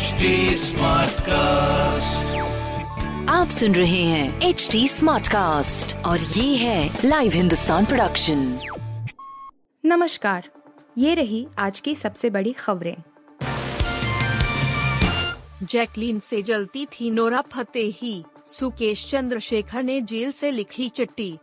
HD Smartcast. आप सुन रहे हैं एच डी स्मार्ट कास्ट और ये है लाइव हिंदुस्तान प्रोडक्शन नमस्कार ये रही आज की सबसे बड़ी खबरें। जैकलीन से जलती थी नोरा फतेही। सुकेश चंद्रशेखर ने जेल से लिखी चिट्ठी।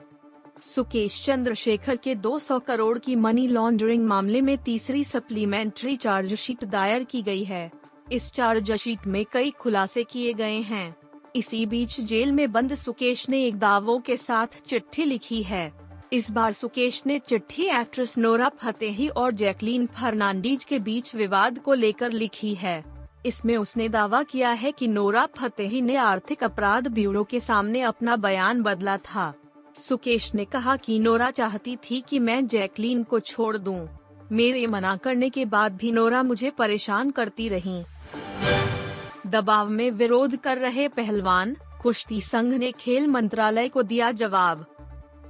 सुकेश चंद्रशेखर के 200 करोड़ की मनी लॉन्ड्रिंग मामले में तीसरी सप्लीमेंट्री चार्जशीट दायर की गई है। इस चार्जशीट में कई खुलासे किए गए हैं। इसी बीच जेल में बंद सुकेश ने एक दावों के साथ चिट्ठी लिखी है। इस बार सुकेश ने चिट्ठी एक्ट्रेस नोरा फतेही और जैकलीन फर्नांडीज के बीच विवाद को लेकर लिखी है। इसमें उसने दावा किया है कि नोरा फतेही ने आर्थिक अपराध ब्यूरो के सामने अपना बयान बदला था। सुकेश ने कहा कि नोरा चाहती थी कि मैं जैकलीन को छोड़ दूँ। मेरे मना करने के बाद भी नोरा मुझे परेशान करती रही। दबाव में विरोध कर रहे पहलवान, कुश्ती संघ ने खेल मंत्रालय को दिया जवाब।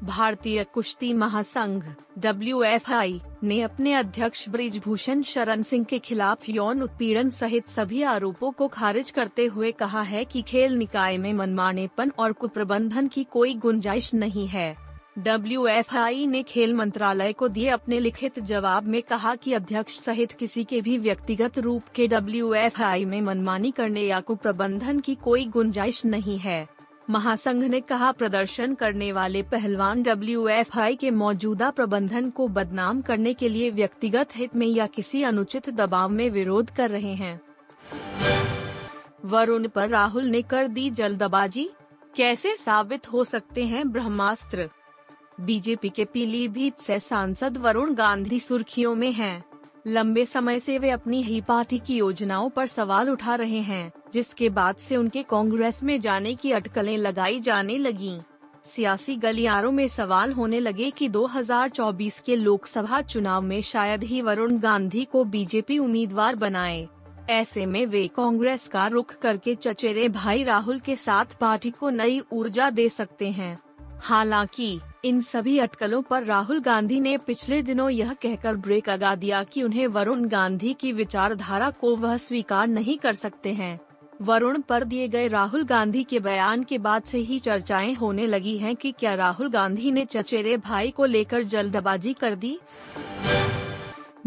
भारतीय कुश्ती महासंघ, डब्ल्यूएफआई, ने अपने अध्यक्ष ब्रिजभूषण शरण सिंह के खिलाफ यौन उत्पीड़न सहित सभी आरोपों को खारिज करते हुए कहा है कि खेल निकाय में मनमानेपन और कुप्रबंधन की कोई गुंजाइश नहीं है। डब्ल्यूएफआई ने खेल मंत्रालय को दिए अपने लिखित जवाब में कहा कि अध्यक्ष सहित किसी के भी व्यक्तिगत रूप के डब्ल्यूएफआई में मनमानी करने या कुप्रबंधन की कोई गुंजाइश नहीं है। महासंघ ने कहा प्रदर्शन करने वाले पहलवान डब्ल्यूएफआई के मौजूदा प्रबंधन को बदनाम करने के लिए व्यक्तिगत हित में या किसी अनुचित दबाव में विरोध कर रहे हैं। वरुण पर राहुल ने कर दी जल्दबाजी। कैसे साबित हो सकते हैं ब्रह्मास्त्र? बीजेपी के पीलीभीत से सांसद वरुण गांधी सुर्खियों में हैं। लंबे समय से वे अपनी ही पार्टी की योजनाओं पर सवाल उठा रहे हैं, जिसके बाद से उनके कांग्रेस में जाने की अटकलें लगाई जाने लगी। सियासी गलियारों में सवाल होने लगे कि 2024 के लोकसभा चुनाव में शायद ही वरुण गांधी को बीजेपी उम्मीदवार बनाए। ऐसे में वे कांग्रेस का रुख करके चचेरे भाई राहुल के साथ पार्टी को नई ऊर्जा दे सकते हैं। हालाँकि इन सभी अटकलों पर राहुल गांधी ने पिछले दिनों यह कहकर ब्रेक लगा दिया कि उन्हें वरुण गांधी की विचारधारा को वह स्वीकार नहीं कर सकते हैं। वरुण पर दिए गए राहुल गांधी के बयान के बाद से ही चर्चाएँ होने लगी हैं कि क्या राहुल गांधी ने चचेरे भाई को लेकर जल्दबाजी कर दी?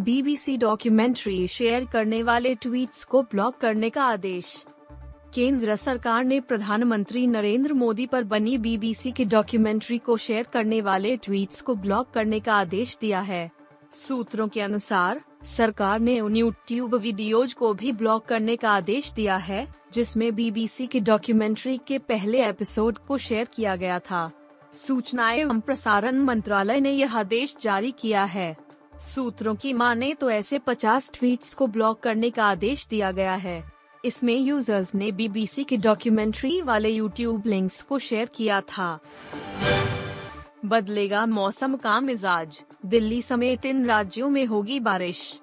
बीबीसी डॉक्यूमेंट्री शेयर करने वाले ट्वीट्स को ब्लॉक करने का आदेश। केंद्र सरकार ने प्रधानमंत्री नरेंद्र मोदी पर बनी बीबीसी की डॉक्यूमेंट्री को शेयर करने वाले ट्वीट्स को ब्लॉक करने का आदेश दिया है। सूत्रों के अनुसार, सरकार ने उन यूट्यूब वीडियोज़ को भी ब्लॉक करने का आदेश दिया है, जिसमें बीबीसी की डॉक्यूमेंट्री के पहले एपिसोड को शेयर किया गया था। सूचना एवं प्रसारण मंत्रालय ने यह आदेश जारी किया है। सूत्रों की माने तो ऐसे 50 ट्वीट्स को ब्लॉक करने का आदेश दिया गया है। इसमें यूज़र्स ने बीबीसी की डॉक्यूमेंट्री वाले यूट्यूब लिंक्स को शेयर किया था। बदलेगा मौसम का मिजाज। दिल्ली समेत इन राज्यों में होगी बारिश।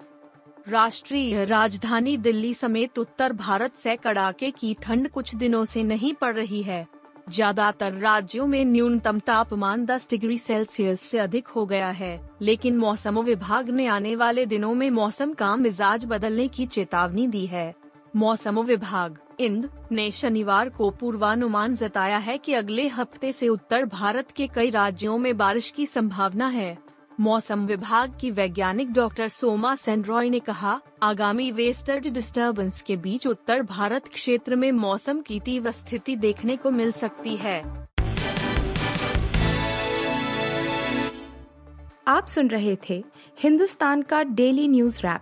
राष्ट्रीय राजधानी दिल्ली समेत उत्तर भारत से कड़ाके की ठंड कुछ दिनों से नहीं पड़ रही है। ज़्यादातर राज्यों में न्यूनतम तापमान 10 डिग्री सेल्सियस से अधिक हो गया है, लेकिन मौसम विभाग ने आने वाले दिनों में मौसम का मिजाज बदलने की चेतावनी दी है। मौसम विभाग, इंद, ने शनिवार को पूर्वानुमान जताया है कि अगले हफ़्ते से उत्तर भारत के कई राज्यों में बारिश की संभावना है। मौसम विभाग की वैज्ञानिक डॉक्टर सोमा सेनरॉय ने कहा, आगामी वेस्टर्न डिस्टरबेंस के बीच उत्तर भारत क्षेत्र में मौसम की तीव्र स्थिति देखने को मिल सकती है। आप सुन रहे थे हिंदुस्तान का डेली न्यूज़ रैप।